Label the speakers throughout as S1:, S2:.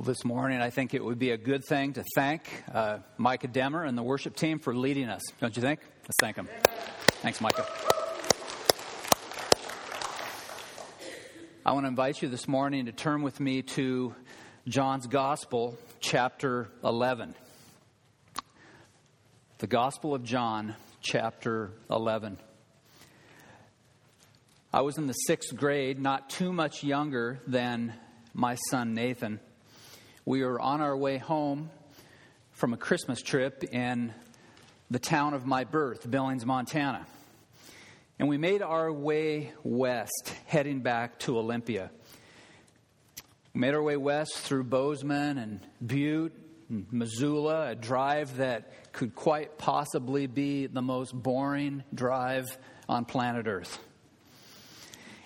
S1: Well, this morning, I think it would be a good thing to thank uh, Micah Demmer and the worship team for leading us. Don't you think? Let's thank them. Thanks, Micah. I want to invite you this morning to turn with me to John's Gospel, chapter 11. The Gospel of John, chapter 11. I was in the sixth grade, not too much younger than my son Nathan. We were on our way home from a Christmas trip in the town of my birth, Billings, Montana. And we made our way west, heading back to Olympia. We made our way west through Bozeman and Butte and Missoula, a drive that could quite possibly be the most boring drive on planet Earth.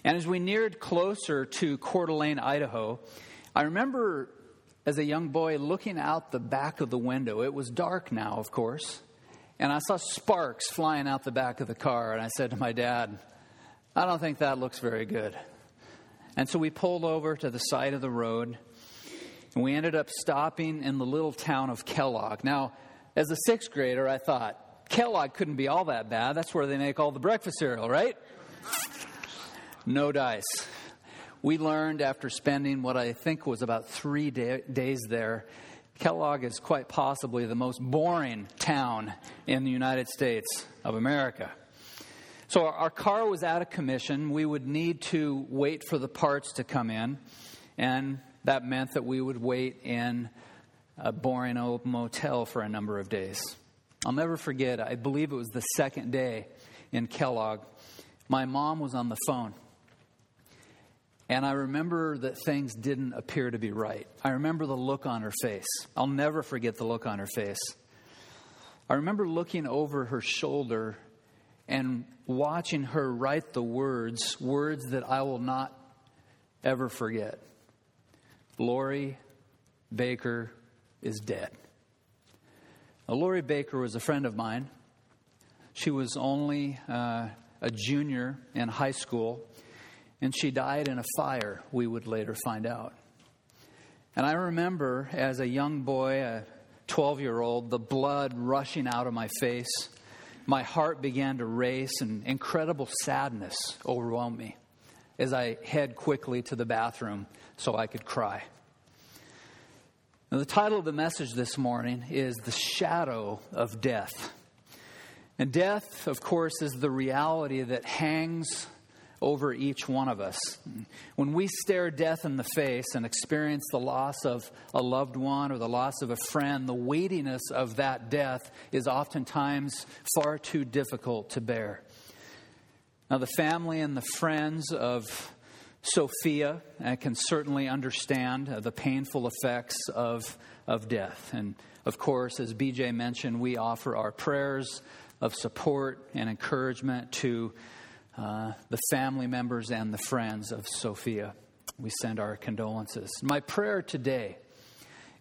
S1: And as we neared closer to Coeur d'Alene, Idaho, I remember as a young boy looking out the back of the window. It was dark now, of course, and I saw sparks flying out the back of the car. And I said to my dad, I don't think that looks very good. And so we pulled over to the side of the road, and we ended up stopping in the little town of Kellogg. Now, as a sixth grader, I thought, Kellogg couldn't be all that bad. That's where they make all the breakfast cereal, right? No dice. We learned after spending what I think was about three day, days there, Kellogg is quite possibly the most boring town in the United States of America. So our, our car was out of commission. We would need to wait for the parts to come in, and that meant that we would wait in a boring old motel for a number of days. I'll never forget, I believe it was the second day in Kellogg. My mom was on the phone and I remember that things didn't appear to be right. I remember the look on her face. I'll never forget the look on her face. I remember looking over her shoulder and watching her write the words, words that I will not ever forget. Lori Baker is dead. Now, Lori Baker was a friend of mine. She was only uh, a junior in high school and she died in a fire, we would later find out. And I remember as a young boy, a 12 year old, the blood rushing out of my face. My heart began to race, and incredible sadness overwhelmed me as I head quickly to the bathroom so I could cry. Now, the title of the message this morning is The Shadow of Death. And death, of course, is the reality that hangs over each one of us. When we stare death in the face and experience the loss of a loved one or the loss of a friend, the weightiness of that death is oftentimes far too difficult to bear. Now, the family and the friends of Sophia uh, can certainly understand uh, the painful effects of, of death. And of course, as BJ mentioned, we offer our prayers of support and encouragement to uh, the family members and the friends of Sophia. We send our condolences. My prayer today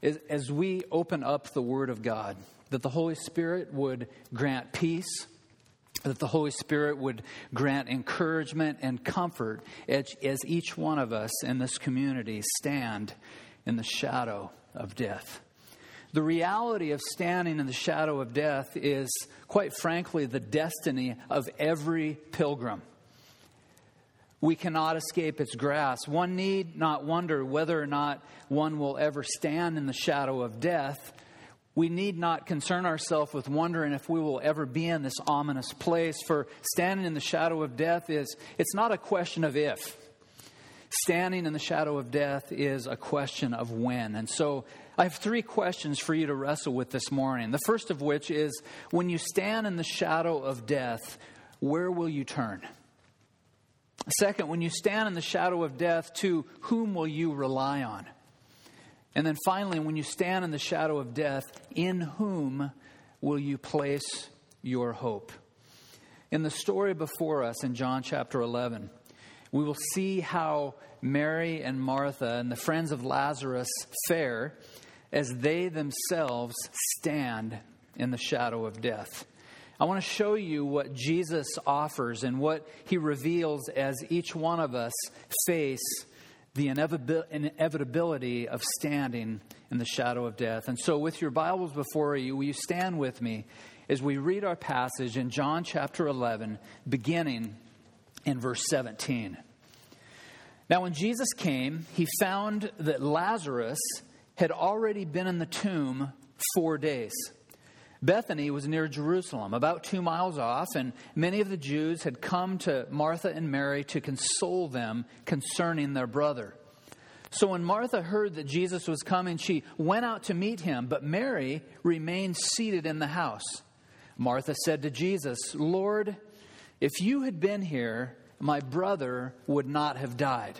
S1: is as we open up the Word of God, that the Holy Spirit would grant peace, that the Holy Spirit would grant encouragement and comfort as, as each one of us in this community stand in the shadow of death. The reality of standing in the shadow of death is, quite frankly, the destiny of every pilgrim. We cannot escape its grasp. One need not wonder whether or not one will ever stand in the shadow of death. We need not concern ourselves with wondering if we will ever be in this ominous place, for standing in the shadow of death is, it's not a question of if. Standing in the shadow of death is a question of when. And so I have three questions for you to wrestle with this morning. The first of which is when you stand in the shadow of death, where will you turn? Second, when you stand in the shadow of death, to whom will you rely on? And then finally, when you stand in the shadow of death, in whom will you place your hope? In the story before us in John chapter 11, we will see how Mary and Martha and the friends of Lazarus fare as they themselves stand in the shadow of death. I want to show you what Jesus offers and what he reveals as each one of us face the inevitability of standing in the shadow of death. And so, with your Bibles before you, will you stand with me as we read our passage in John chapter 11, beginning in verse 17? Now, when Jesus came, he found that Lazarus had already been in the tomb four days. Bethany was near Jerusalem, about two miles off, and many of the Jews had come to Martha and Mary to console them concerning their brother. So when Martha heard that Jesus was coming, she went out to meet him, but Mary remained seated in the house. Martha said to Jesus, Lord, if you had been here, my brother would not have died.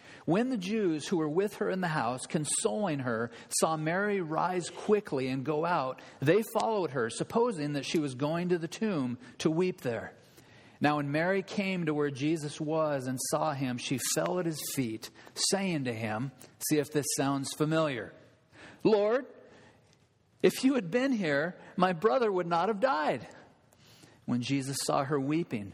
S1: When the Jews who were with her in the house, consoling her, saw Mary rise quickly and go out, they followed her, supposing that she was going to the tomb to weep there. Now, when Mary came to where Jesus was and saw him, she fell at his feet, saying to him, See if this sounds familiar. Lord, if you had been here, my brother would not have died. When Jesus saw her weeping,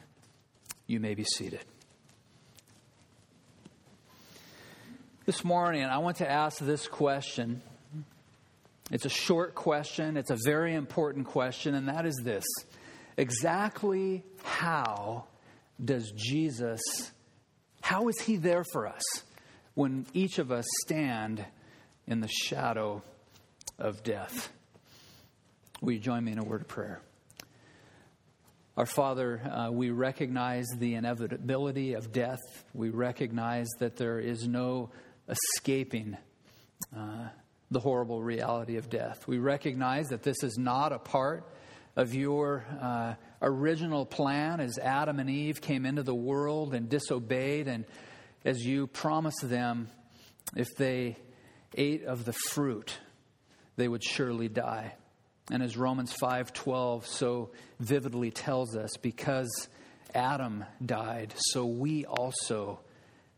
S1: You may be seated. This morning, I want to ask this question. It's a short question, it's a very important question, and that is this Exactly how does Jesus, how is he there for us when each of us stand in the shadow of death? Will you join me in a word of prayer? Our Father, uh, we recognize the inevitability of death. We recognize that there is no escaping uh, the horrible reality of death. We recognize that this is not a part of your uh, original plan as Adam and Eve came into the world and disobeyed, and as you promised them, if they ate of the fruit, they would surely die. And as Romans 5:12 so vividly tells us, because Adam died, so we also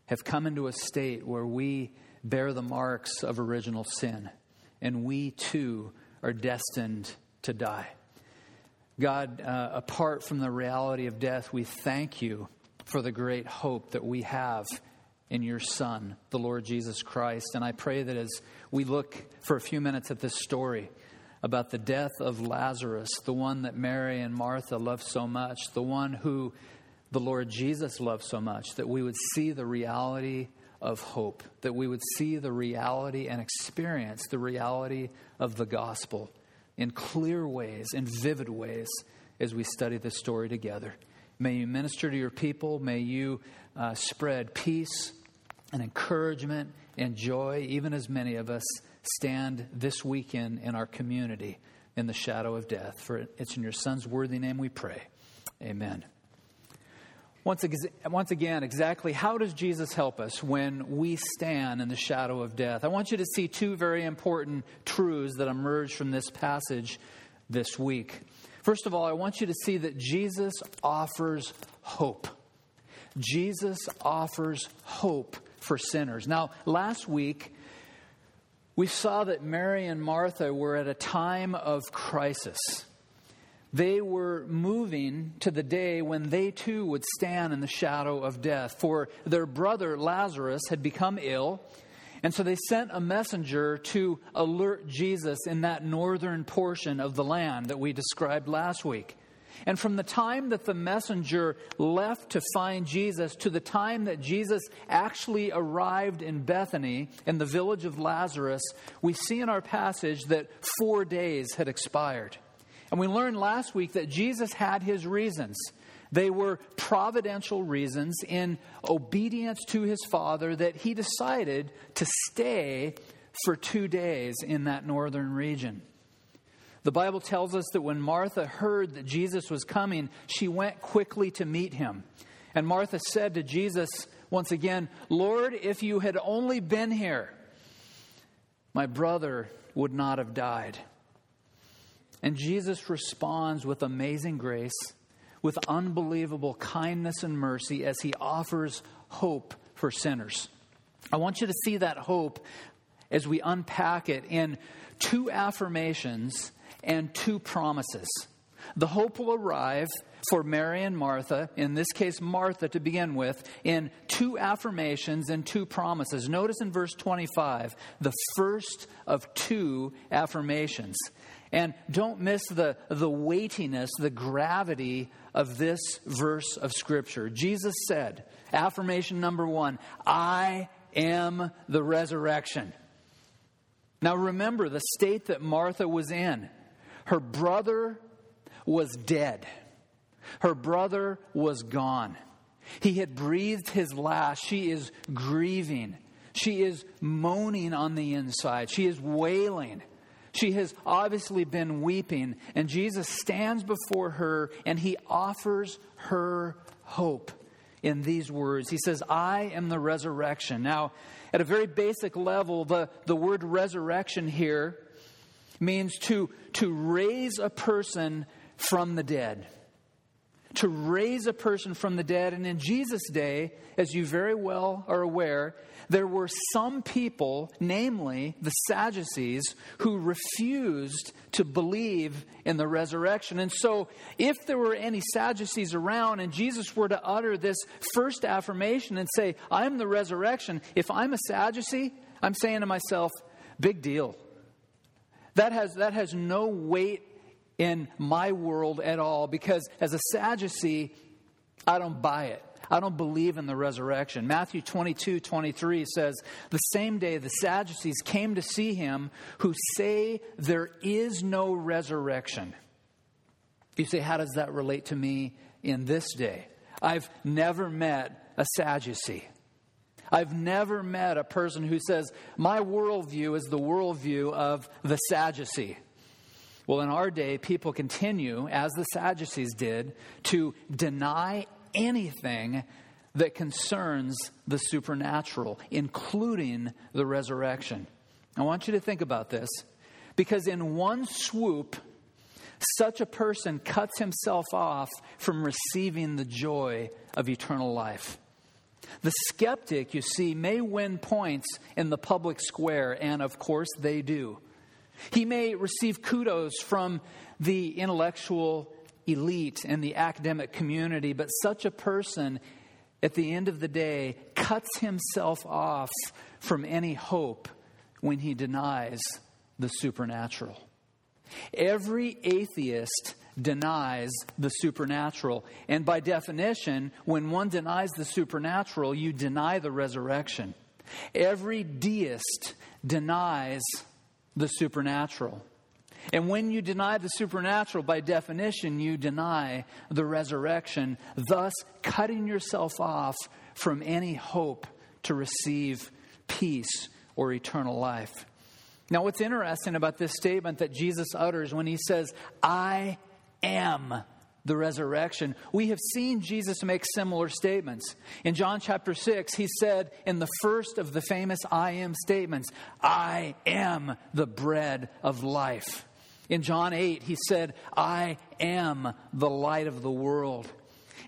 S1: have come into a state where we bear the marks of original sin, and we too are destined to die. God, uh, apart from the reality of death, we thank you for the great hope that we have in your Son, the Lord Jesus Christ. And I pray that as we look for a few minutes at this story, about the death of Lazarus, the one that Mary and Martha loved so much, the one who the Lord Jesus loved so much, that we would see the reality of hope, that we would see the reality and experience the reality of the gospel in clear ways, in vivid ways, as we study this story together. May you minister to your people. May you uh, spread peace and encouragement and joy, even as many of us stand this weekend in our community in the shadow of death. For it's in your Son's worthy name we pray. Amen. Once, once again, exactly how does Jesus help us when we stand in the shadow of death? I want you to see two very important truths that emerge from this passage this week. First of all, I want you to see that Jesus offers hope. Jesus offers hope for sinners. Now, last week, we saw that Mary and Martha were at a time of crisis. They were moving to the day when they too would stand in the shadow of death, for their brother Lazarus had become ill. And so they sent a messenger to alert Jesus in that northern portion of the land that we described last week. And from the time that the messenger left to find Jesus to the time that Jesus actually arrived in Bethany, in the village of Lazarus, we see in our passage that four days had expired. And we learned last week that Jesus had his reasons. They were providential reasons in obedience to his Father that he decided to stay for two days in that northern region. The Bible tells us that when Martha heard that Jesus was coming, she went quickly to meet him. And Martha said to Jesus once again, Lord, if you had only been here, my brother would not have died. And Jesus responds with amazing grace, with unbelievable kindness and mercy as he offers hope for sinners. I want you to see that hope as we unpack it in two affirmations and two promises. The hope will arrive for Mary and Martha, in this case, Martha to begin with, in two affirmations and two promises. Notice in verse 25, the first of two affirmations. And don't miss the, the weightiness, the gravity of this verse of Scripture. Jesus said, affirmation number one, I am the resurrection. Now remember the state that Martha was in. Her brother was dead. Her brother was gone. He had breathed his last. She is grieving. She is moaning on the inside. She is wailing. She has obviously been weeping. And Jesus stands before her and he offers her hope in these words. He says, I am the resurrection. Now, at a very basic level, the, the word resurrection here means to, to raise a person from the dead. To raise a person from the dead. And in Jesus' day, as you very well are aware, there were some people, namely the Sadducees, who refused to believe in the resurrection. And so, if there were any Sadducees around and Jesus were to utter this first affirmation and say, I'm the resurrection, if I'm a Sadducee, I'm saying to myself, big deal. That has, that has no weight in my world at all because as a Sadducee, I don't buy it. I don't believe in the resurrection. Matthew 22, 23 says, The same day the Sadducees came to see him who say there is no resurrection. You say, How does that relate to me in this day? I've never met a Sadducee. I've never met a person who says, My worldview is the worldview of the Sadducee. Well, in our day, people continue, as the Sadducees did, to deny anything that concerns the supernatural, including the resurrection. I want you to think about this because, in one swoop, such a person cuts himself off from receiving the joy of eternal life. The skeptic, you see, may win points in the public square, and of course they do. He may receive kudos from the intellectual elite and the academic community, but such a person, at the end of the day, cuts himself off from any hope when he denies the supernatural. Every atheist denies the supernatural. And by definition, when one denies the supernatural, you deny the resurrection. Every deist denies the supernatural. And when you deny the supernatural, by definition, you deny the resurrection, thus cutting yourself off from any hope to receive peace or eternal life. Now, what's interesting about this statement that Jesus utters when he says, I am the resurrection. We have seen Jesus make similar statements. In John chapter 6, he said in the first of the famous I am statements, I am the bread of life. In John 8, he said, I am the light of the world.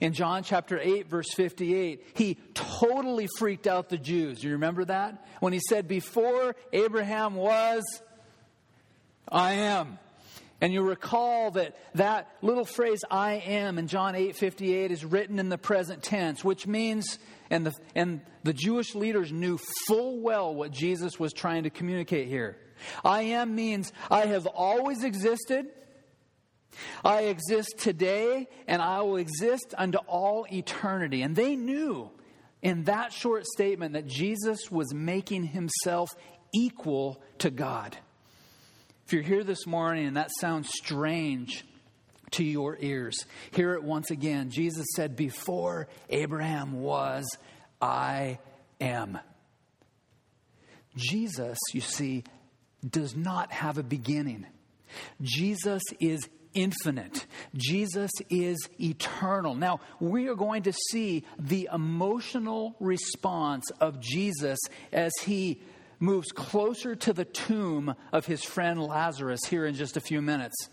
S1: In John chapter 8, verse 58, he totally freaked out the Jews. You remember that? When he said, Before Abraham was, I am. And you recall that that little phrase I am in John 8:58 is written in the present tense, which means and the and the Jewish leaders knew full well what Jesus was trying to communicate here. I am means I have always existed. I exist today and I will exist unto all eternity. And they knew in that short statement that Jesus was making himself equal to God. If you're here this morning and that sounds strange to your ears, hear it once again. Jesus said, Before Abraham was, I am. Jesus, you see, does not have a beginning. Jesus is infinite. Jesus is eternal. Now, we are going to see the emotional response of Jesus as he moves closer to the tomb of his friend Lazarus here in just a few minutes.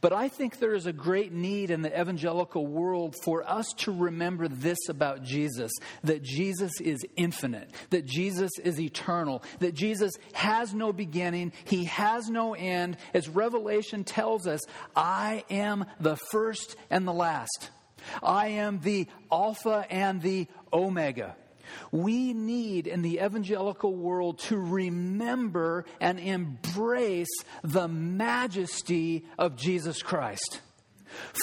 S1: But I think there is a great need in the evangelical world for us to remember this about Jesus that Jesus is infinite, that Jesus is eternal, that Jesus has no beginning, he has no end. As Revelation tells us, I am the first and the last. I am the Alpha and the Omega. We need in the evangelical world to remember and embrace the majesty of Jesus Christ.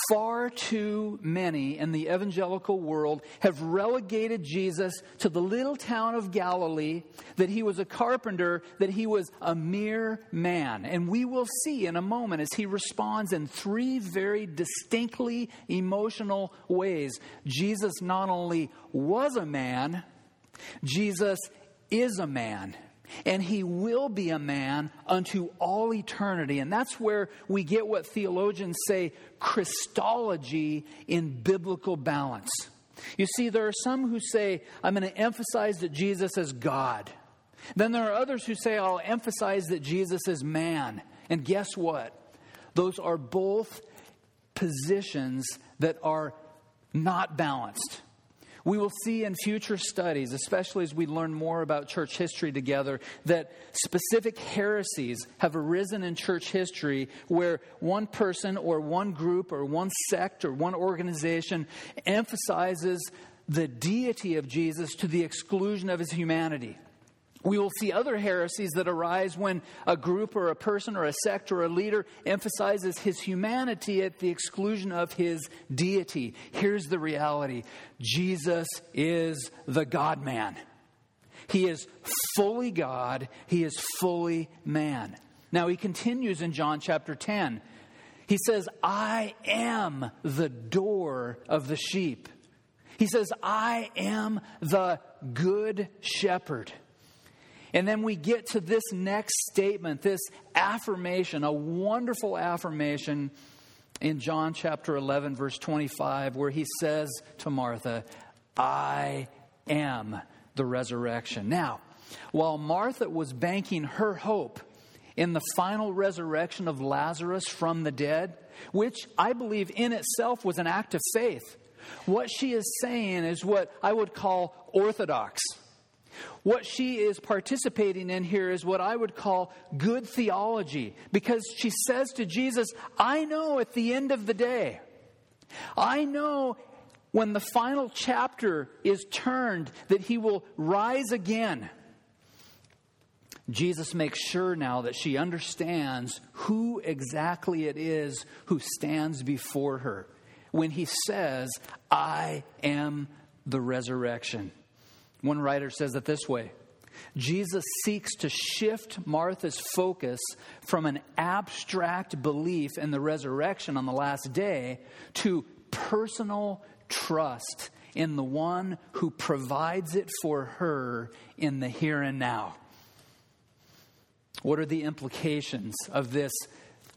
S1: Far too many in the evangelical world have relegated Jesus to the little town of Galilee, that he was a carpenter, that he was a mere man. And we will see in a moment as he responds in three very distinctly emotional ways. Jesus not only was a man, Jesus is a man and he will be a man unto all eternity. And that's where we get what theologians say Christology in biblical balance. You see, there are some who say, I'm going to emphasize that Jesus is God. Then there are others who say, I'll emphasize that Jesus is man. And guess what? Those are both positions that are not balanced. We will see in future studies, especially as we learn more about church history together, that specific heresies have arisen in church history where one person or one group or one sect or one organization emphasizes the deity of Jesus to the exclusion of his humanity. We will see other heresies that arise when a group or a person or a sect or a leader emphasizes his humanity at the exclusion of his deity. Here's the reality Jesus is the God man. He is fully God, he is fully man. Now he continues in John chapter 10. He says, I am the door of the sheep. He says, I am the good shepherd. And then we get to this next statement, this affirmation, a wonderful affirmation in John chapter 11, verse 25, where he says to Martha, I am the resurrection. Now, while Martha was banking her hope in the final resurrection of Lazarus from the dead, which I believe in itself was an act of faith, what she is saying is what I would call orthodox. What she is participating in here is what I would call good theology because she says to Jesus, I know at the end of the day, I know when the final chapter is turned that he will rise again. Jesus makes sure now that she understands who exactly it is who stands before her when he says, I am the resurrection. One writer says it this way Jesus seeks to shift Martha's focus from an abstract belief in the resurrection on the last day to personal trust in the one who provides it for her in the here and now. What are the implications of this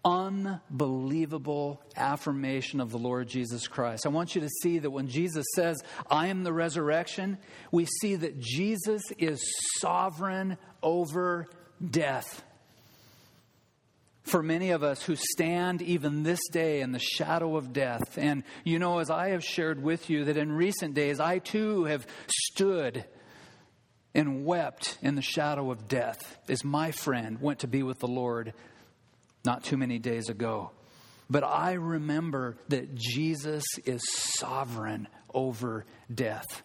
S1: unbelievable affirmation of the Lord Jesus Christ. I want you to see that when Jesus says, I am the resurrection, we see that Jesus is sovereign over death. for many of us who stand even this day in the shadow of death. And you know, as I have shared with you, that in recent days I too have stood and wept in the shadow of death as my friend went to be with the Lord not too many days ago. But I remember that Jesus is sovereign over death.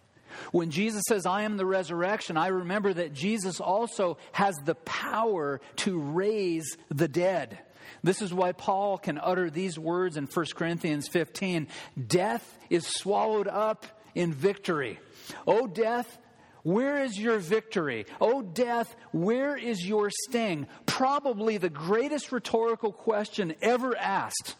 S1: When Jesus says, I am the resurrection, I remember that Jesus also has the power to raise the dead. This is why Paul can utter these words in 1 Corinthians 15 Death is swallowed up in victory. O death, where is your victory? O death, where is your sting? Probably the greatest rhetorical question ever asked.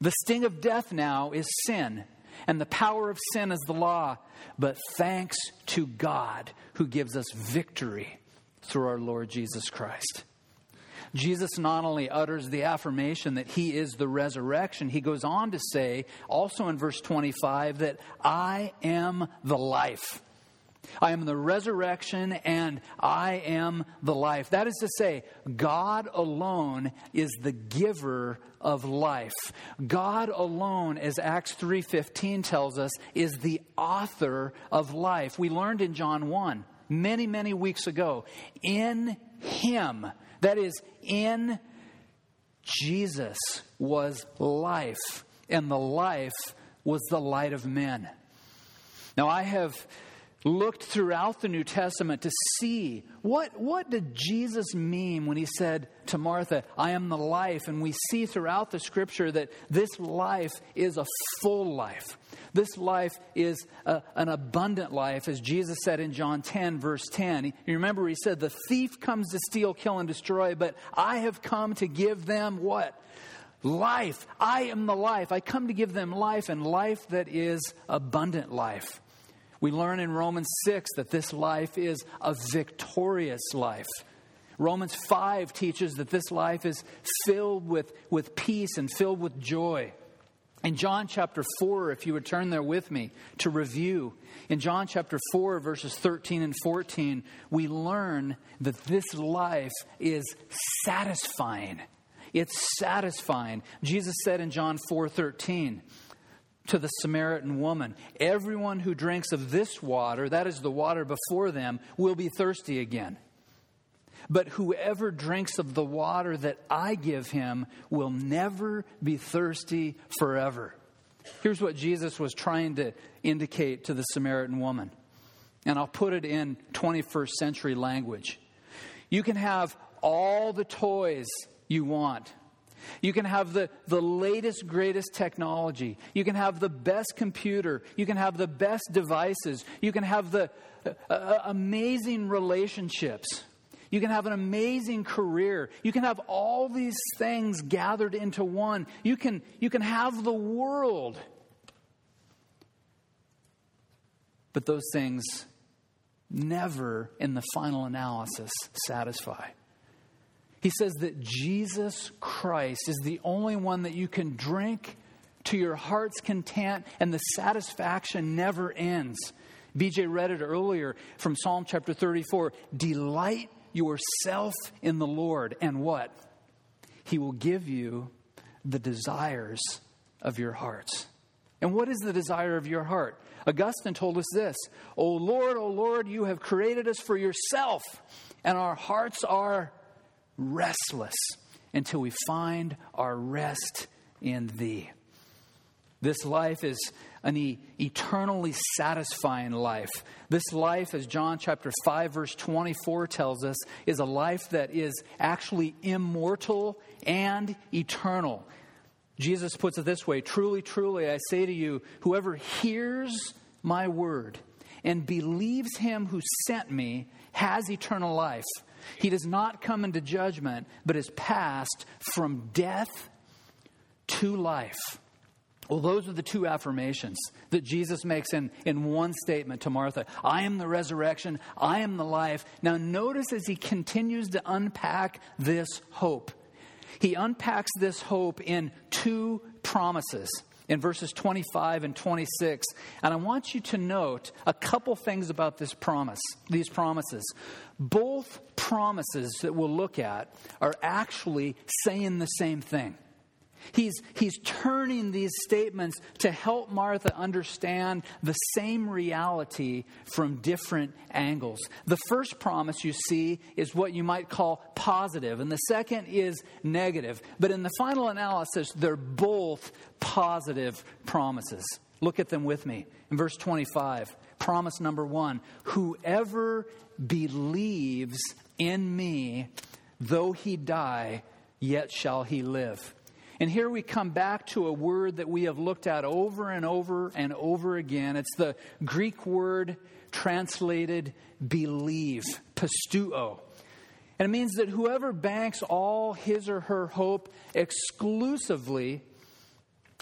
S1: The sting of death now is sin and the power of sin is the law. But thanks to God who gives us victory through our Lord Jesus Christ. Jesus not only utters the affirmation that he is the resurrection, he goes on to say, also in verse 25, that I am the life. I am the resurrection and I am the life. That is to say, God alone is the giver of life. God alone, as Acts 3:15 tells us, is the author of life. We learned in John 1 many, many weeks ago, in him, that is in Jesus was life, and the life was the light of men. Now I have looked throughout the New Testament to see what, what did Jesus mean when he said to Martha, I am the life. And we see throughout the scripture that this life is a full life. This life is a, an abundant life, as Jesus said in John 10, verse 10. You remember he said, The thief comes to steal, kill, and destroy, but I have come to give them what? Life. I am the life. I come to give them life, and life that is abundant life. We learn in Romans 6 that this life is a victorious life. Romans 5 teaches that this life is filled with, with peace and filled with joy. In John chapter 4, if you would turn there with me to review, in John chapter 4, verses 13 and 14, we learn that this life is satisfying. It's satisfying. Jesus said in John 4 13, to the Samaritan woman. Everyone who drinks of this water, that is the water before them, will be thirsty again. But whoever drinks of the water that I give him will never be thirsty forever. Here's what Jesus was trying to indicate to the Samaritan woman. And I'll put it in 21st century language. You can have all the toys you want you can have the, the latest, greatest technology. You can have the best computer. You can have the best devices. You can have the uh, uh, amazing relationships. You can have an amazing career. You can have all these things gathered into one. You can, you can have the world. But those things never, in the final analysis, satisfy. He says that Jesus Christ is the only one that you can drink to your heart's content, and the satisfaction never ends. BJ read it earlier from Psalm chapter 34 Delight yourself in the Lord, and what? He will give you the desires of your hearts. And what is the desire of your heart? Augustine told us this O Lord, O Lord, you have created us for yourself, and our hearts are restless until we find our rest in Thee. This life is an e- eternally satisfying life. This life, as John chapter 5, verse 24 tells us, is a life that is actually immortal and eternal. Jesus puts it this way Truly, truly, I say to you, whoever hears my word and believes him who sent me has eternal life he does not come into judgment, but is passed from death to life. Well, those are the two affirmations that Jesus makes in, in one statement to Martha I am the resurrection, I am the life. Now, notice as he continues to unpack this hope, he unpacks this hope in two promises in verses 25 and 26. And I want you to note a couple things about this promise, these promises. Both promises that we'll look at are actually saying the same thing. He's, he's turning these statements to help Martha understand the same reality from different angles. The first promise you see is what you might call positive, and the second is negative. But in the final analysis, they're both positive promises. Look at them with me. In verse 25, promise number one Whoever believes in me, though he die, yet shall he live. And here we come back to a word that we have looked at over and over and over again. It's the Greek word translated believe, pisteuo. And it means that whoever banks all his or her hope exclusively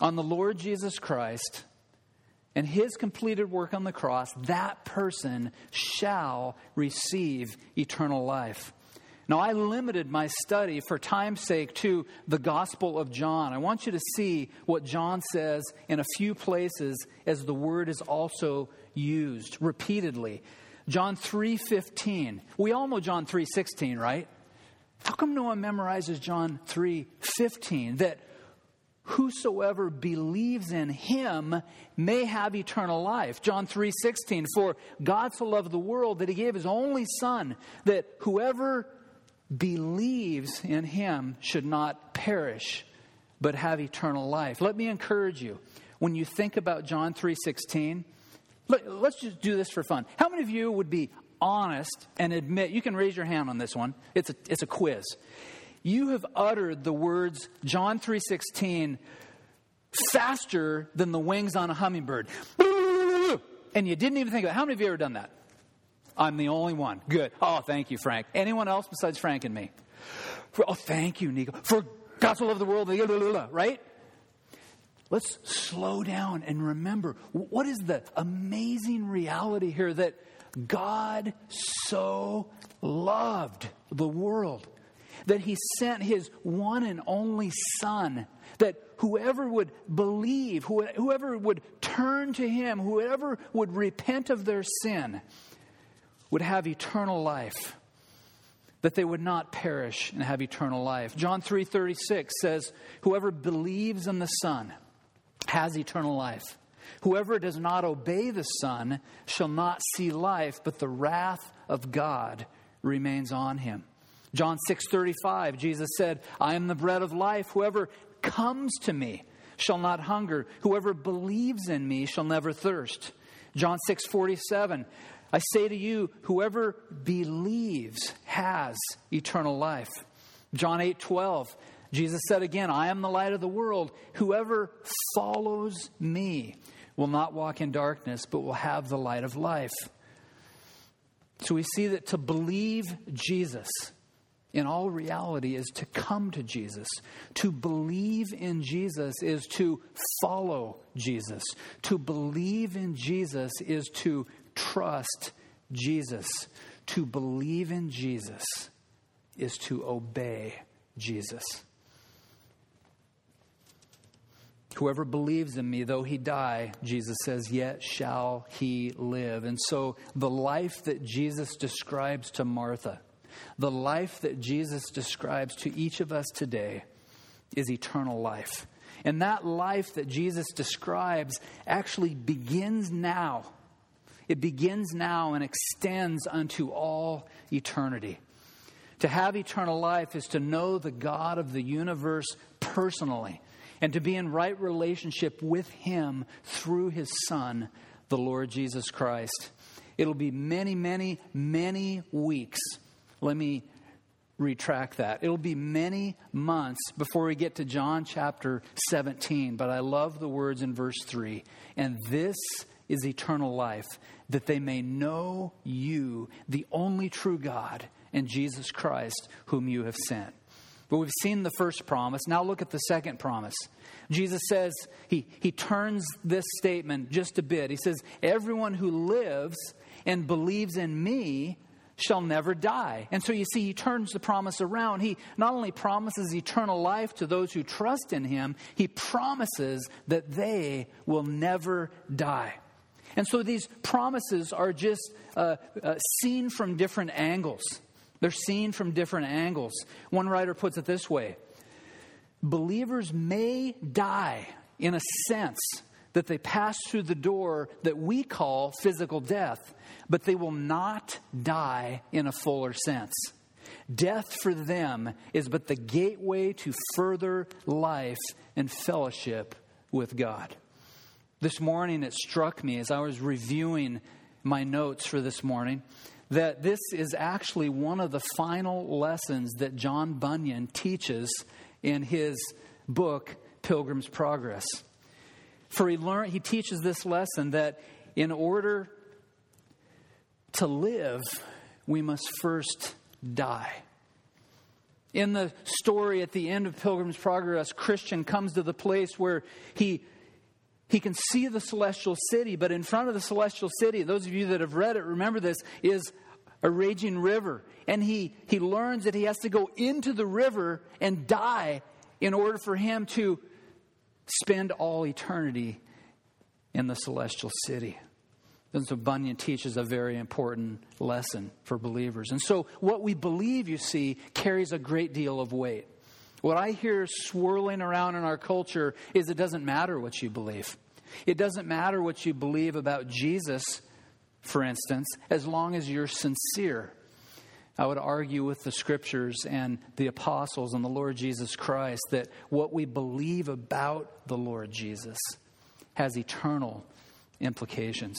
S1: on the Lord Jesus Christ and his completed work on the cross, that person shall receive eternal life. Now, I limited my study for time's sake to the Gospel of John. I want you to see what John says in a few places as the word is also used repeatedly. John 3:15. We all know John 3:16, right? How come no one memorizes John 3:15 that whosoever believes in him may have eternal life. John 3:16 for God so loved the world that he gave his only son that whoever believes in him should not perish but have eternal life. Let me encourage you. When you think about John 3:16, let, let's just do this for fun. How many of you would be honest and admit, you can raise your hand on this one. It's a, it's a quiz. You have uttered the words John 3:16 faster than the wings on a hummingbird. And you didn't even think about it. How many of you ever done that? I'm the only one. Good. Oh, thank you, Frank. Anyone else besides Frank and me? For, oh, thank you, Nico. For God so loved the world, right? Let's slow down and remember what is the amazing reality here that God so loved the world that he sent his one and only Son, that whoever would believe, whoever would turn to him, whoever would repent of their sin, would have eternal life that they would not perish and have eternal life. John 3:36 says, "Whoever believes in the Son has eternal life. Whoever does not obey the Son shall not see life, but the wrath of God remains on him." John 6:35 Jesus said, "I am the bread of life. Whoever comes to me shall not hunger. Whoever believes in me shall never thirst." John 6:47 I say to you, whoever believes has eternal life. John 8:12 Jesus said again, I am the light of the world. Whoever follows me will not walk in darkness, but will have the light of life. So we see that to believe Jesus in all reality is to come to Jesus. To believe in Jesus is to follow Jesus. To believe in Jesus is to trust Jesus. To believe in Jesus is to obey Jesus. Whoever believes in me, though he die, Jesus says, yet shall he live. And so the life that Jesus describes to Martha, the life that Jesus describes to each of us today, is eternal life. And that life that Jesus describes actually begins now it begins now and extends unto all eternity. To have eternal life is to know the God of the universe personally and to be in right relationship with Him through His Son, the Lord Jesus Christ. It'll be many, many, many weeks. Let me retract that. It'll be many months before we get to John chapter 17, but I love the words in verse 3. And this is eternal life, that they may know you, the only true God, and Jesus Christ, whom you have sent. But we've seen the first promise. Now look at the second promise. Jesus says, he, he turns this statement just a bit. He says, Everyone who lives and believes in me shall never die. And so you see, he turns the promise around. He not only promises eternal life to those who trust in him, he promises that they will never die. And so these promises are just uh, uh, seen from different angles. They're seen from different angles. One writer puts it this way Believers may die in a sense that they pass through the door that we call physical death, but they will not die in a fuller sense. Death for them is but the gateway to further life and fellowship with God. This morning, it struck me as I was reviewing my notes for this morning that this is actually one of the final lessons that John Bunyan teaches in his book, Pilgrim's Progress. For he, learned, he teaches this lesson that in order to live, we must first die. In the story at the end of Pilgrim's Progress, Christian comes to the place where he, he can see the celestial city, but in front of the celestial city, those of you that have read it remember this, is a raging river. And he, he learns that he has to go into the river and die in order for him to spend all eternity in the celestial city. And so Bunyan teaches a very important lesson for believers. And so what we believe, you see, carries a great deal of weight. What I hear swirling around in our culture is it doesn't matter what you believe. It doesn't matter what you believe about Jesus, for instance, as long as you're sincere. I would argue with the scriptures and the apostles and the Lord Jesus Christ that what we believe about the Lord Jesus has eternal implications.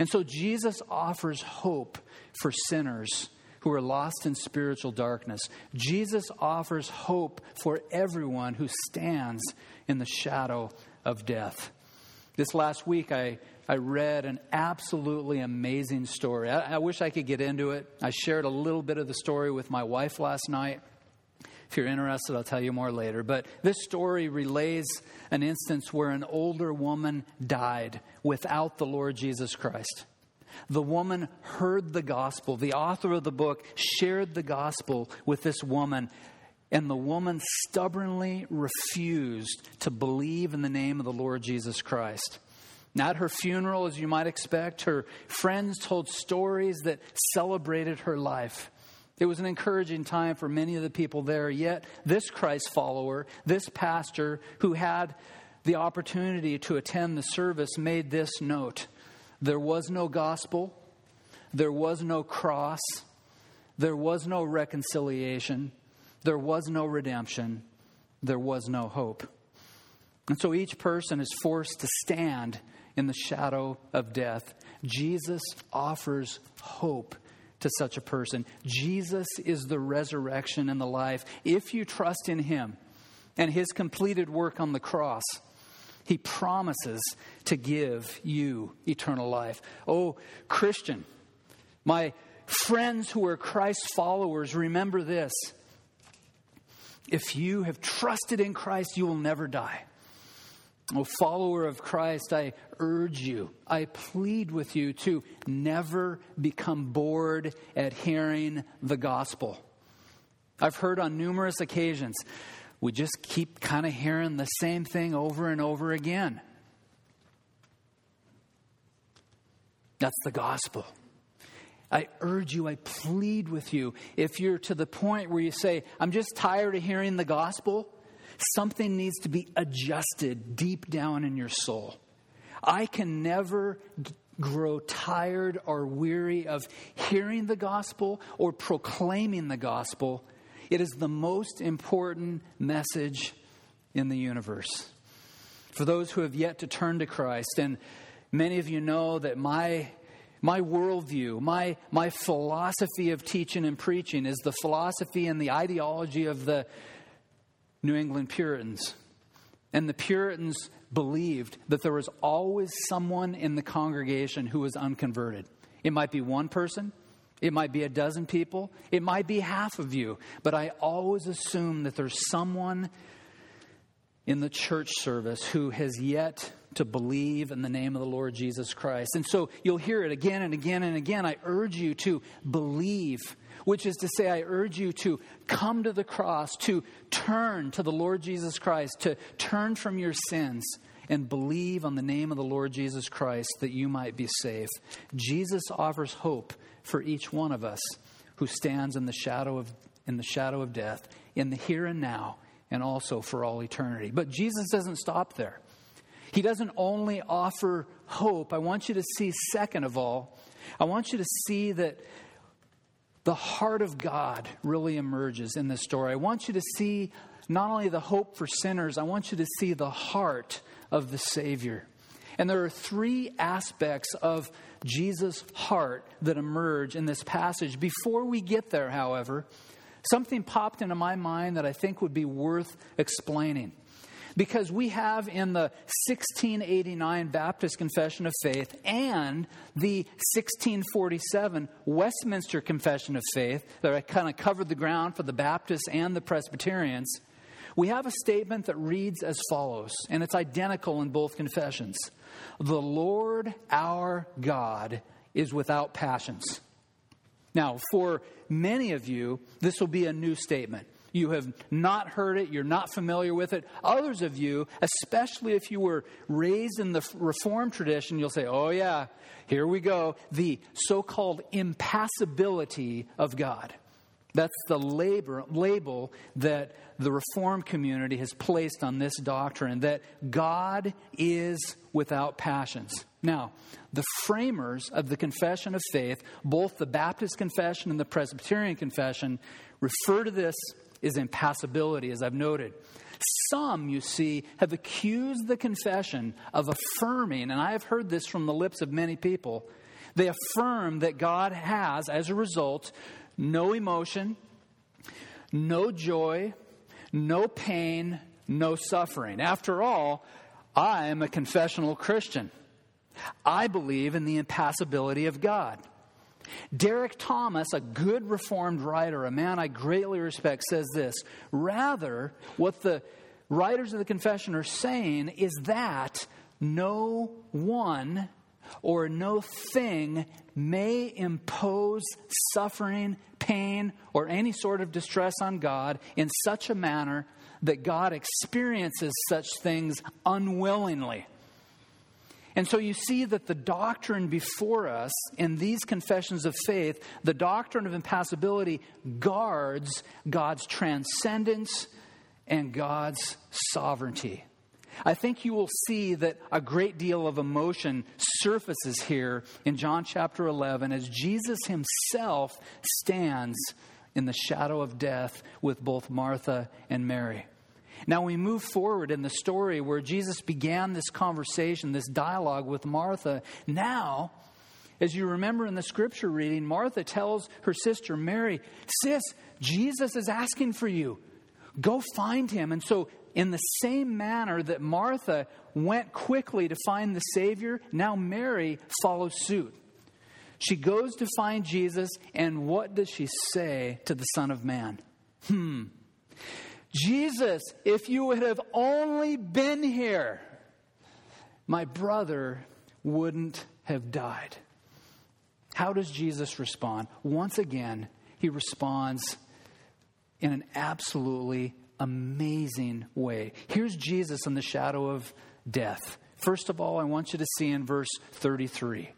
S1: And so Jesus offers hope for sinners who are lost in spiritual darkness. Jesus offers hope for everyone who stands in the shadow of death. This last week, I, I read an absolutely amazing story. I, I wish I could get into it. I shared a little bit of the story with my wife last night. If you're interested, I'll tell you more later. But this story relays an instance where an older woman died without the Lord Jesus Christ. The woman heard the gospel. The author of the book shared the gospel with this woman, and the woman stubbornly refused to believe in the name of the Lord Jesus Christ. At her funeral, as you might expect, her friends told stories that celebrated her life. It was an encouraging time for many of the people there. Yet, this Christ follower, this pastor who had the opportunity to attend the service, made this note There was no gospel, there was no cross, there was no reconciliation, there was no redemption, there was no hope. And so each person is forced to stand in the shadow of death. Jesus offers hope to such a person. Jesus is the resurrection and the life. If you trust in him and his completed work on the cross, he promises to give you eternal life. Oh, Christian, my friends who are Christ followers, remember this. If you have trusted in Christ, you will never die. Oh, follower of Christ, I urge you, I plead with you to never become bored at hearing the gospel. I've heard on numerous occasions, we just keep kind of hearing the same thing over and over again. That's the gospel. I urge you, I plead with you, if you're to the point where you say, I'm just tired of hearing the gospel, Something needs to be adjusted deep down in your soul. I can never grow tired or weary of hearing the gospel or proclaiming the gospel. It is the most important message in the universe. For those who have yet to turn to Christ, and many of you know that my my worldview, my, my philosophy of teaching and preaching is the philosophy and the ideology of the New England Puritans. And the Puritans believed that there was always someone in the congregation who was unconverted. It might be one person, it might be a dozen people, it might be half of you, but I always assume that there's someone in the church service who has yet to believe in the name of the Lord Jesus Christ. And so you'll hear it again and again and again. I urge you to believe which is to say, I urge you to come to the cross, to turn to the Lord Jesus Christ, to turn from your sins and believe on the name of the Lord Jesus Christ that you might be saved. Jesus offers hope for each one of us who stands in the shadow of in the shadow of death in the here and now and also for all eternity. But Jesus doesn't stop there. He doesn't only offer hope. I want you to see second of all, I want you to see that the heart of God really emerges in this story. I want you to see not only the hope for sinners, I want you to see the heart of the Savior. And there are three aspects of Jesus' heart that emerge in this passage. Before we get there, however, something popped into my mind that I think would be worth explaining because we have in the 1689 Baptist Confession of Faith and the 1647 Westminster Confession of Faith, that kind of covered the ground for the Baptists and the Presbyterians, we have a statement that reads as follows, and it's identical in both confessions The Lord our God is without passions. Now, for many of you, this will be a new statement. You have not heard it, you're not familiar with it. Others of you, especially if you were raised in the Reformed tradition, you'll say, oh, yeah, here we go. The so called impassibility of God. That's the labor, label that the Reformed community has placed on this doctrine that God is without passions. Now, the framers of the Confession of Faith, both the Baptist Confession and the Presbyterian Confession, refer to this as impassibility, as I've noted. Some, you see, have accused the confession of affirming, and I have heard this from the lips of many people, they affirm that God has, as a result, no emotion, no joy, no pain, no suffering. After all, I am a confessional Christian. I believe in the impassibility of God. Derek Thomas, a good Reformed writer, a man I greatly respect, says this Rather, what the writers of the confession are saying is that no one or no thing may impose suffering, pain, or any sort of distress on God in such a manner that God experiences such things unwillingly. And so you see that the doctrine before us in these confessions of faith, the doctrine of impassibility, guards God's transcendence and God's sovereignty. I think you will see that a great deal of emotion surfaces here in John chapter 11 as Jesus himself stands in the shadow of death with both Martha and Mary. Now we move forward in the story where Jesus began this conversation, this dialogue with Martha. Now, as you remember in the scripture reading, Martha tells her sister Mary, Sis, Jesus is asking for you. Go find him. And so, in the same manner that Martha went quickly to find the Savior, now Mary follows suit. She goes to find Jesus, and what does she say to the Son of Man? Hmm. Jesus, if you would have only been here, my brother wouldn't have died. How does Jesus respond? Once again, he responds in an absolutely amazing way. Here's Jesus in the shadow of death. First of all, I want you to see in verse 33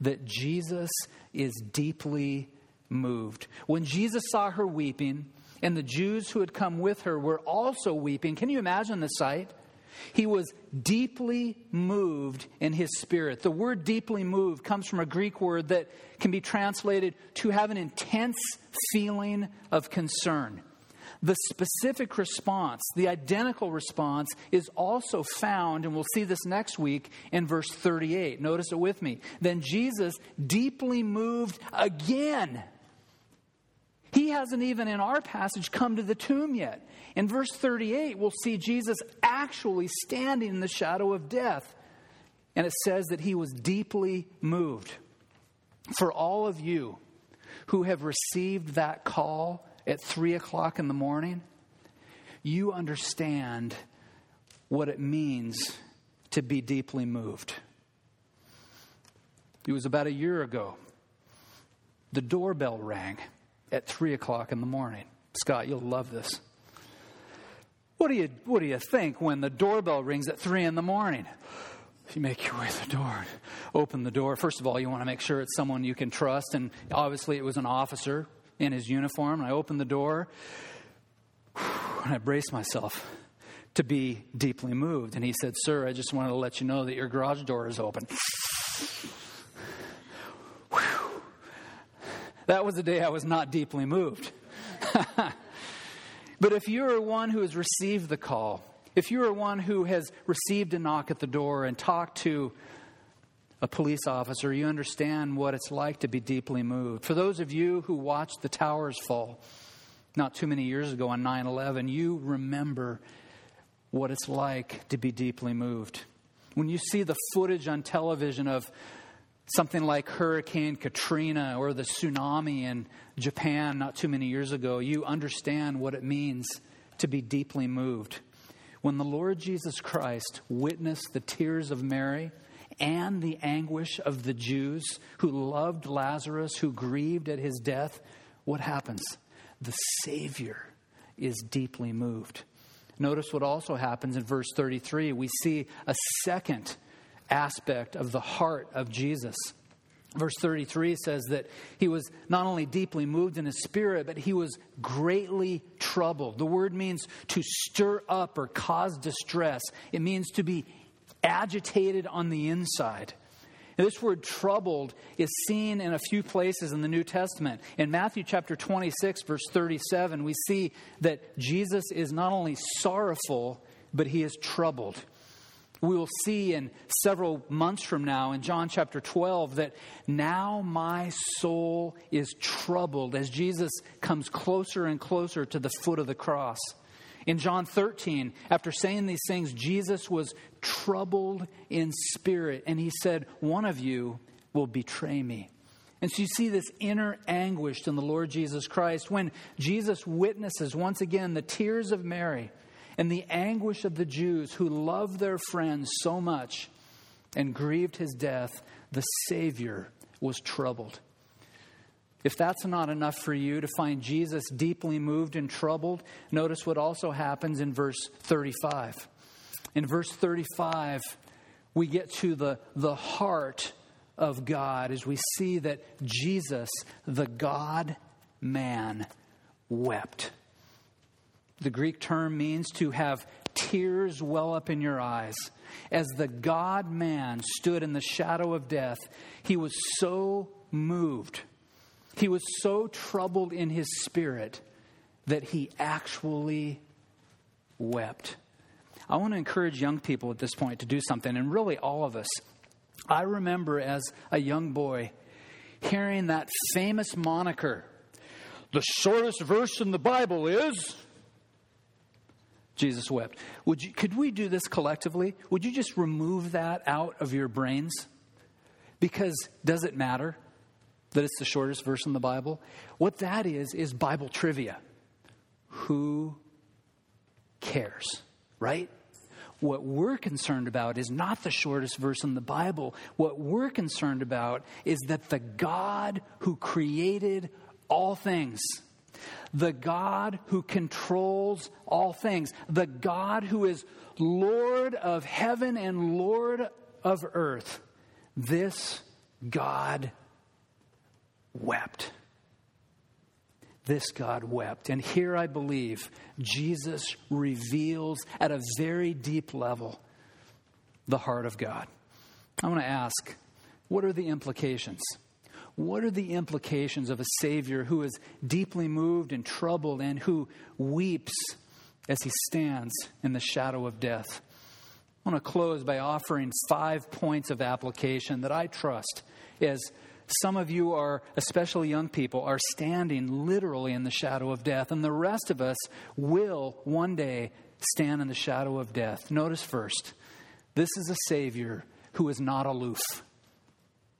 S1: that Jesus is deeply moved. When Jesus saw her weeping, and the Jews who had come with her were also weeping. Can you imagine the sight? He was deeply moved in his spirit. The word deeply moved comes from a Greek word that can be translated to have an intense feeling of concern. The specific response, the identical response, is also found, and we'll see this next week in verse 38. Notice it with me. Then Jesus, deeply moved again, he hasn't even in our passage come to the tomb yet. In verse 38, we'll see Jesus actually standing in the shadow of death. And it says that he was deeply moved. For all of you who have received that call at 3 o'clock in the morning, you understand what it means to be deeply moved. It was about a year ago. The doorbell rang at 3 o'clock in the morning. Scott, you'll love this. What do you, what do you think when the doorbell rings at 3 in the morning? You make your way to the door, open the door. First of all, you want to make sure it's someone you can trust, and obviously it was an officer in his uniform, and I opened the door, and I braced myself to be deeply moved. And he said, Sir, I just wanted to let you know that your garage door is open. that was the day I was not deeply moved. but if you're one who has received the call, if you are one who has received a knock at the door and talked to a police officer, you understand what it's like to be deeply moved. For those of you who watched the towers fall not too many years ago on 9 11, you remember what it's like to be deeply moved. When you see the footage on television of something like Hurricane Katrina or the tsunami in Japan not too many years ago, you understand what it means to be deeply moved. When the Lord Jesus Christ witnessed the tears of Mary and the anguish of the Jews who loved Lazarus, who grieved at his death, what happens? The Savior is deeply moved. Notice what also happens in verse 33. We see a second aspect of the heart of Jesus. Verse 33 says that he was not only deeply moved in his spirit, but he was greatly troubled. The word means to stir up or cause distress, it means to be agitated on the inside. This word troubled is seen in a few places in the New Testament. In Matthew chapter 26, verse 37, we see that Jesus is not only sorrowful, but he is troubled we will see in several months from now in John chapter 12 that now my soul is troubled as Jesus comes closer and closer to the foot of the cross. In John 13, after saying these things, Jesus was troubled in spirit, and he said, One of you will betray me. And so you see this inner anguish in the Lord Jesus Christ when Jesus witnesses once again the tears of Mary and the anguish of the Jews who loved their friends so much and grieved his death, the Savior was troubled. If that's not enough for you to find Jesus deeply moved and troubled, notice what also happens in verse 35. In verse 35, we get to the, the heart of God as we see that Jesus, the God man, wept. The Greek term means to have tears well up in your eyes. As the God man stood in the shadow of death, he was so moved, he was so troubled in his spirit that he actually wept. I want to encourage young people at this point to do something, and really all of us. I remember as a young boy hearing that famous moniker the shortest verse in the Bible is Jesus wept. Would you, could we do this collectively? Would you just remove that out of your brains? Because does it matter that it's the shortest verse in the Bible? What that is, is Bible trivia. Who cares, right? What we're concerned about is not the shortest verse in the Bible. What we're concerned about is that the God who created all things, the God who controls all things, the God who is Lord of heaven and Lord of earth. This God wept. This God wept. And here I believe Jesus reveals at a very deep level the heart of God. I want to ask what are the implications? What are the implications of a Savior who is deeply moved and troubled and who weeps as he stands in the shadow of death? I want to close by offering five points of application that I trust as some of you are, especially young people, are standing literally in the shadow of death, and the rest of us will one day stand in the shadow of death. Notice first, this is a Savior who is not aloof.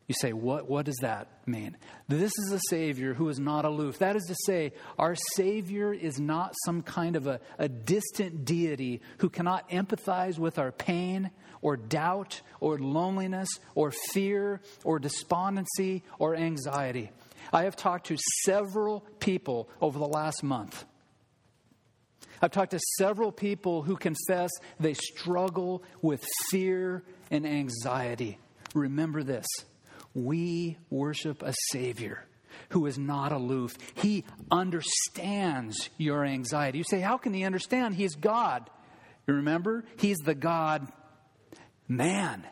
S1: You say, what, what does that mean? This is a Savior who is not aloof. That is to say, our Savior is not some kind of a, a distant deity who cannot empathize with our pain or doubt or loneliness or fear or despondency or anxiety. I have talked to several people over the last month. I've talked to several people who confess they struggle with fear and anxiety. Remember this we worship a Savior who is not aloof. He understands your anxiety. You say, How can he understand? He's God. You remember? He's the God man.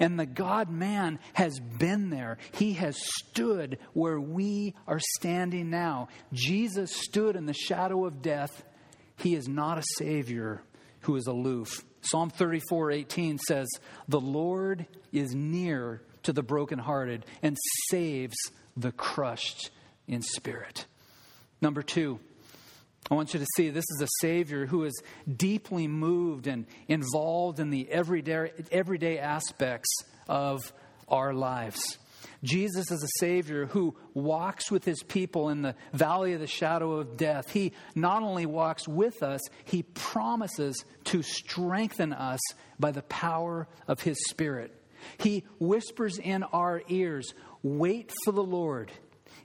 S1: And the God man has been there. He has stood where we are standing now. Jesus stood in the shadow of death. He is not a Savior who is aloof. Psalm 34 18 says, The Lord is near to the brokenhearted and saves the crushed in spirit. Number two, I want you to see this is a Savior who is deeply moved and involved in the everyday, everyday aspects of our lives. Jesus is a Savior who walks with his people in the valley of the shadow of death. He not only walks with us, he promises to strengthen us by the power of his Spirit. He whispers in our ears, Wait for the Lord,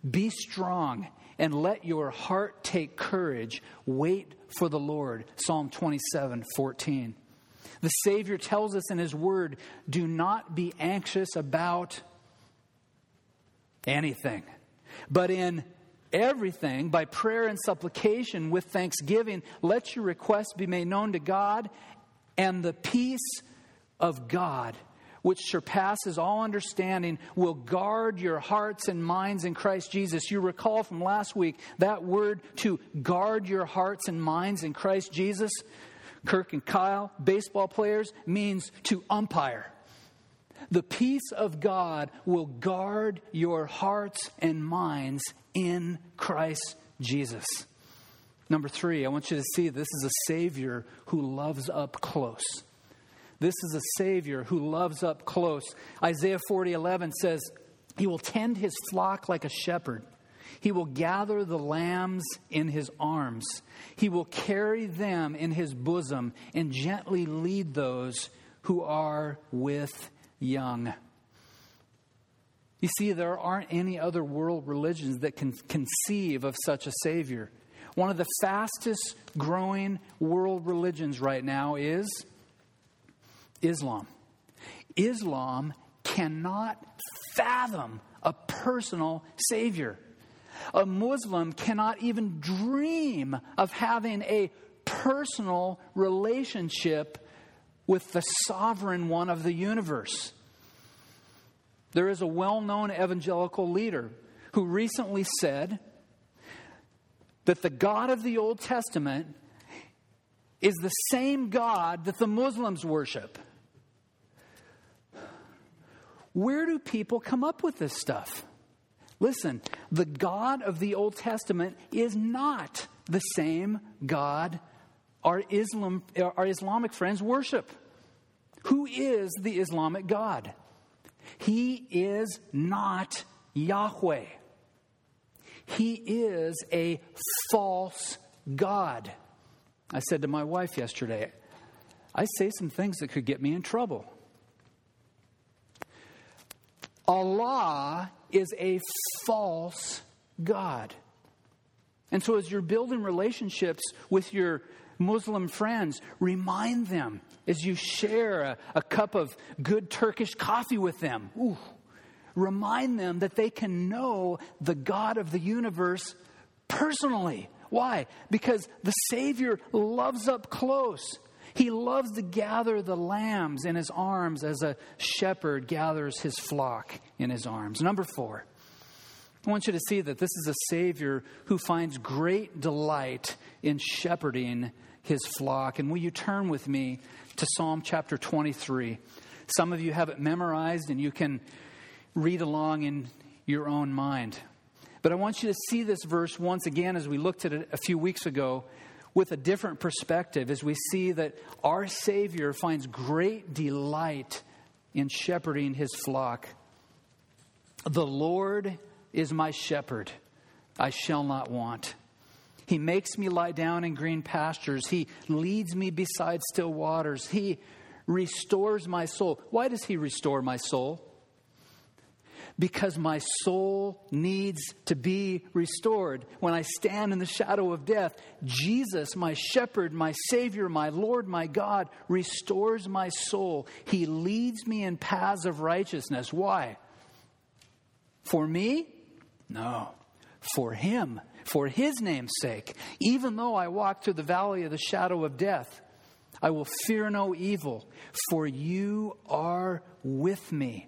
S1: be strong and let your heart take courage. Wait for the Lord. Psalm 27 14. The Savior tells us in His Word do not be anxious about anything, but in everything, by prayer and supplication with thanksgiving, let your requests be made known to God, and the peace of God which surpasses all understanding, will guard your hearts and minds in Christ Jesus. You recall from last week that word to guard your hearts and minds in Christ Jesus. Kirk and Kyle, baseball players, means to umpire. The peace of God will guard your hearts and minds in Christ Jesus. Number three, I want you to see this is a Savior who loves up close. This is a Savior who loves up close. Isaiah 40 11 says, He will tend His flock like a shepherd. He will gather the lambs in his arms. He will carry them in his bosom and gently lead those who are with young. You see, there aren't any other world religions that can conceive of such a Savior. One of the fastest growing world religions right now is Islam. Islam cannot fathom a personal Savior. A Muslim cannot even dream of having a personal relationship with the sovereign one of the universe. There is a well known evangelical leader who recently said that the God of the Old Testament is the same God that the Muslims worship. Where do people come up with this stuff? Listen, the God of the Old Testament is not the same God our, Islam, our Islamic friends worship. Who is the Islamic God? He is not Yahweh. He is a false God. I said to my wife yesterday, I say some things that could get me in trouble. Allah is a false God. And so, as you're building relationships with your Muslim friends, remind them as you share a, a cup of good Turkish coffee with them. Ooh, remind them that they can know the God of the universe personally. Why? Because the Savior loves up close. He loves to gather the lambs in his arms as a shepherd gathers his flock in his arms. Number four, I want you to see that this is a Savior who finds great delight in shepherding his flock. And will you turn with me to Psalm chapter 23? Some of you have it memorized and you can read along in your own mind. But I want you to see this verse once again as we looked at it a few weeks ago with a different perspective as we see that our Savior finds great delight in shepherding his flock. The Lord is my shepherd, I shall not want. He makes me lie down in green pastures. He leads me beside still waters. He restores my soul. Why does He restore my soul? Because my soul needs to be restored. When I stand in the shadow of death, Jesus, my shepherd, my Savior, my Lord, my God, restores my soul. He leads me in paths of righteousness. Why? For me? No, for him, for his name's sake. Even though I walk through the valley of the shadow of death, I will fear no evil, for you are with me.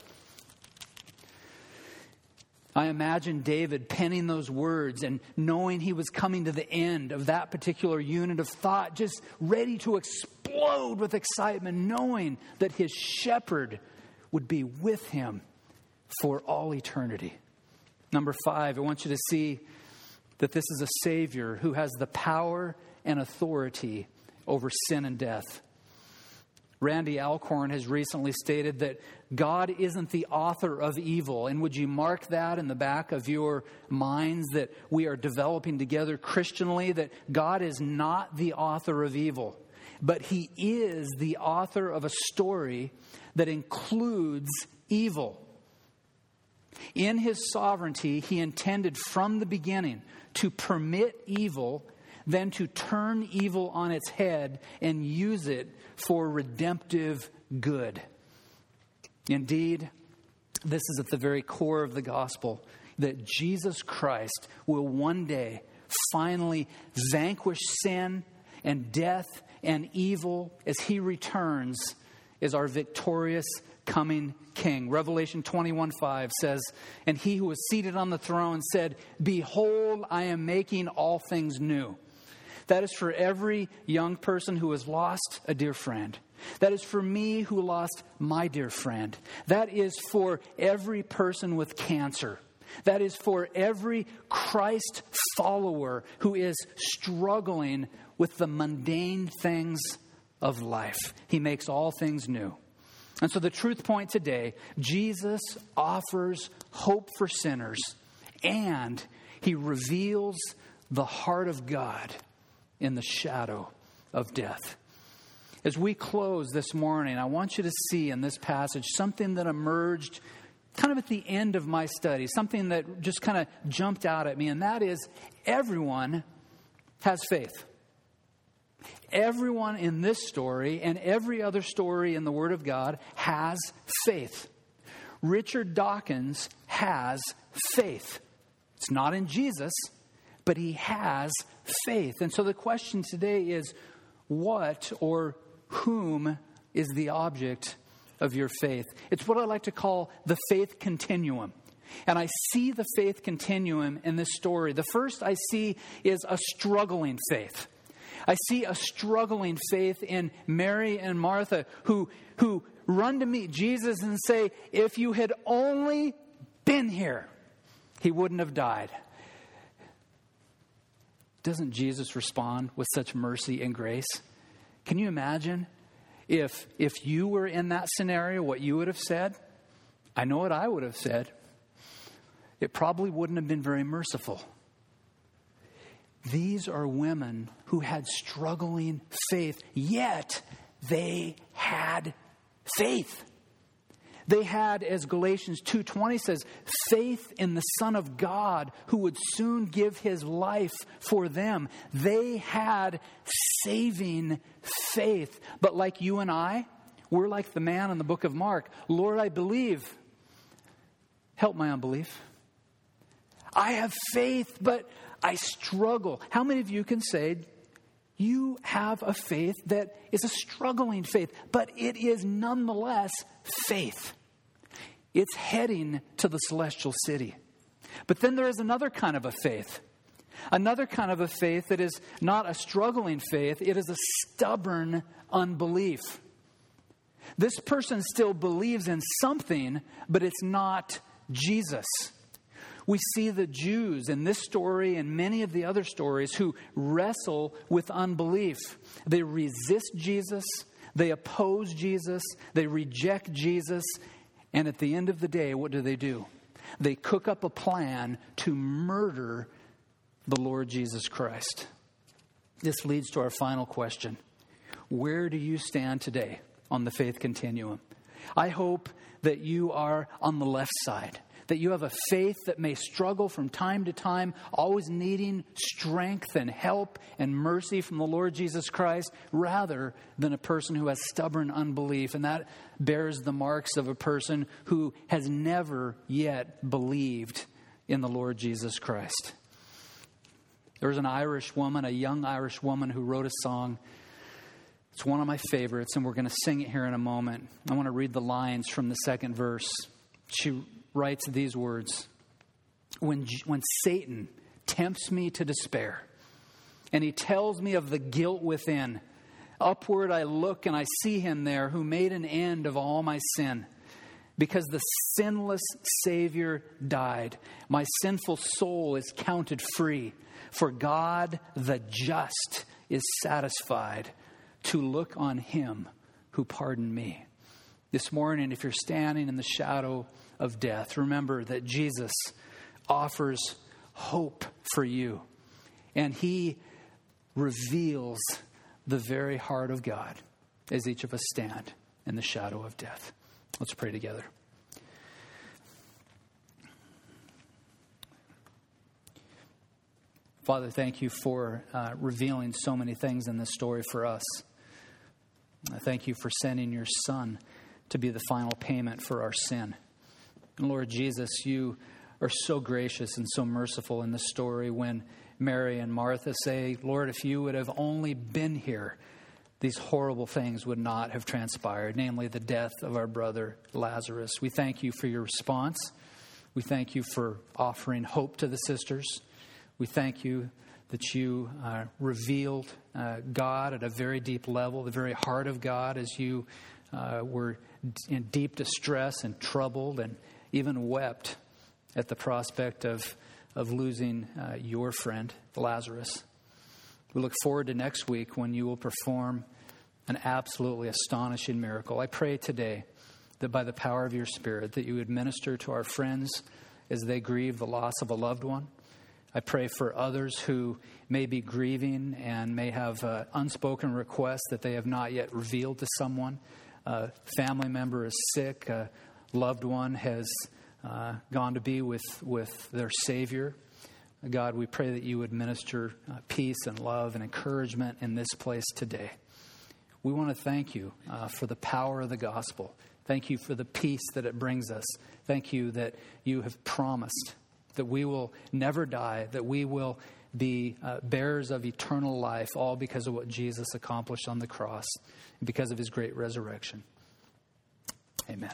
S1: I imagine David penning those words and knowing he was coming to the end of that particular unit of thought, just ready to explode with excitement, knowing that his shepherd would be with him for all eternity. Number five, I want you to see that this is a Savior who has the power and authority over sin and death. Randy Alcorn has recently stated that God isn't the author of evil. And would you mark that in the back of your minds that we are developing together Christianly? That God is not the author of evil, but He is the author of a story that includes evil. In His sovereignty, He intended from the beginning to permit evil than to turn evil on its head and use it for redemptive good. Indeed, this is at the very core of the gospel that Jesus Christ will one day finally vanquish sin and death and evil as he returns as our victorious coming king. Revelation 21 5 says, And he who was seated on the throne said, Behold, I am making all things new. That is for every young person who has lost a dear friend. That is for me who lost my dear friend. That is for every person with cancer. That is for every Christ follower who is struggling with the mundane things of life. He makes all things new. And so, the truth point today Jesus offers hope for sinners and he reveals the heart of God in the shadow of death. As we close this morning, I want you to see in this passage something that emerged kind of at the end of my study, something that just kind of jumped out at me, and that is everyone has faith. Everyone in this story and every other story in the Word of God has faith. Richard Dawkins has faith. It's not in Jesus, but he has faith. And so the question today is what or whom is the object of your faith? It's what I like to call the faith continuum. And I see the faith continuum in this story. The first I see is a struggling faith. I see a struggling faith in Mary and Martha who, who run to meet Jesus and say, If you had only been here, he wouldn't have died. Doesn't Jesus respond with such mercy and grace? Can you imagine if, if you were in that scenario, what you would have said? I know what I would have said. It probably wouldn't have been very merciful. These are women who had struggling faith, yet they had faith. They had, as Galatians 2:20 says, faith in the Son of God who would soon give his life for them. They had saving faith. But like you and I, we're like the man in the book of Mark. Lord, I believe. Help my unbelief. I have faith, but I struggle. How many of you can say, you have a faith that is a struggling faith, but it is nonetheless faith. It's heading to the celestial city. But then there is another kind of a faith. Another kind of a faith that is not a struggling faith, it is a stubborn unbelief. This person still believes in something, but it's not Jesus. We see the Jews in this story and many of the other stories who wrestle with unbelief. They resist Jesus, they oppose Jesus, they reject Jesus, and at the end of the day, what do they do? They cook up a plan to murder the Lord Jesus Christ. This leads to our final question Where do you stand today on the faith continuum? I hope that you are on the left side, that you have a faith that may struggle from time to time, always needing strength and help and mercy from the Lord Jesus Christ, rather than a person who has stubborn unbelief. And that bears the marks of a person who has never yet believed in the Lord Jesus Christ. There was an Irish woman, a young Irish woman, who wrote a song. It's one of my favorites, and we're going to sing it here in a moment. I want to read the lines from the second verse. She writes these words When, when Satan tempts me to despair, and he tells me of the guilt within, upward I look and I see him there who made an end of all my sin. Because the sinless Savior died, my sinful soul is counted free. For God the just is satisfied to look on him who pardoned me. This morning, if you're standing in the shadow of death, remember that Jesus offers hope for you. And he reveals the very heart of God as each of us stand in the shadow of death. Let's pray together. Father, thank you for uh, revealing so many things in this story for us. I thank you for sending your Son to be the final payment for our sin. And Lord Jesus, you are so gracious and so merciful in the story when Mary and Martha say, Lord, if you would have only been here, these horrible things would not have transpired, namely the death of our brother Lazarus. We thank you for your response. We thank you for offering hope to the sisters. We thank you that you uh, revealed uh, God at a very deep level, the very heart of God, as you uh, were in deep distress and troubled and even wept at the prospect of, of losing uh, your friend, Lazarus. We look forward to next week when you will perform an absolutely astonishing miracle. I pray today that by the power of your Spirit that you would minister to our friends as they grieve the loss of a loved one. I pray for others who may be grieving and may have uh, unspoken requests that they have not yet revealed to someone. A family member is sick, a loved one has uh, gone to be with, with their Savior. God, we pray that you would minister uh, peace and love and encouragement in this place today. We want to thank you uh, for the power of the gospel. Thank you for the peace that it brings us. Thank you that you have promised that we will never die, that we will be uh, bearers of eternal life, all because of what Jesus accomplished on the cross, and because of his great resurrection. Amen.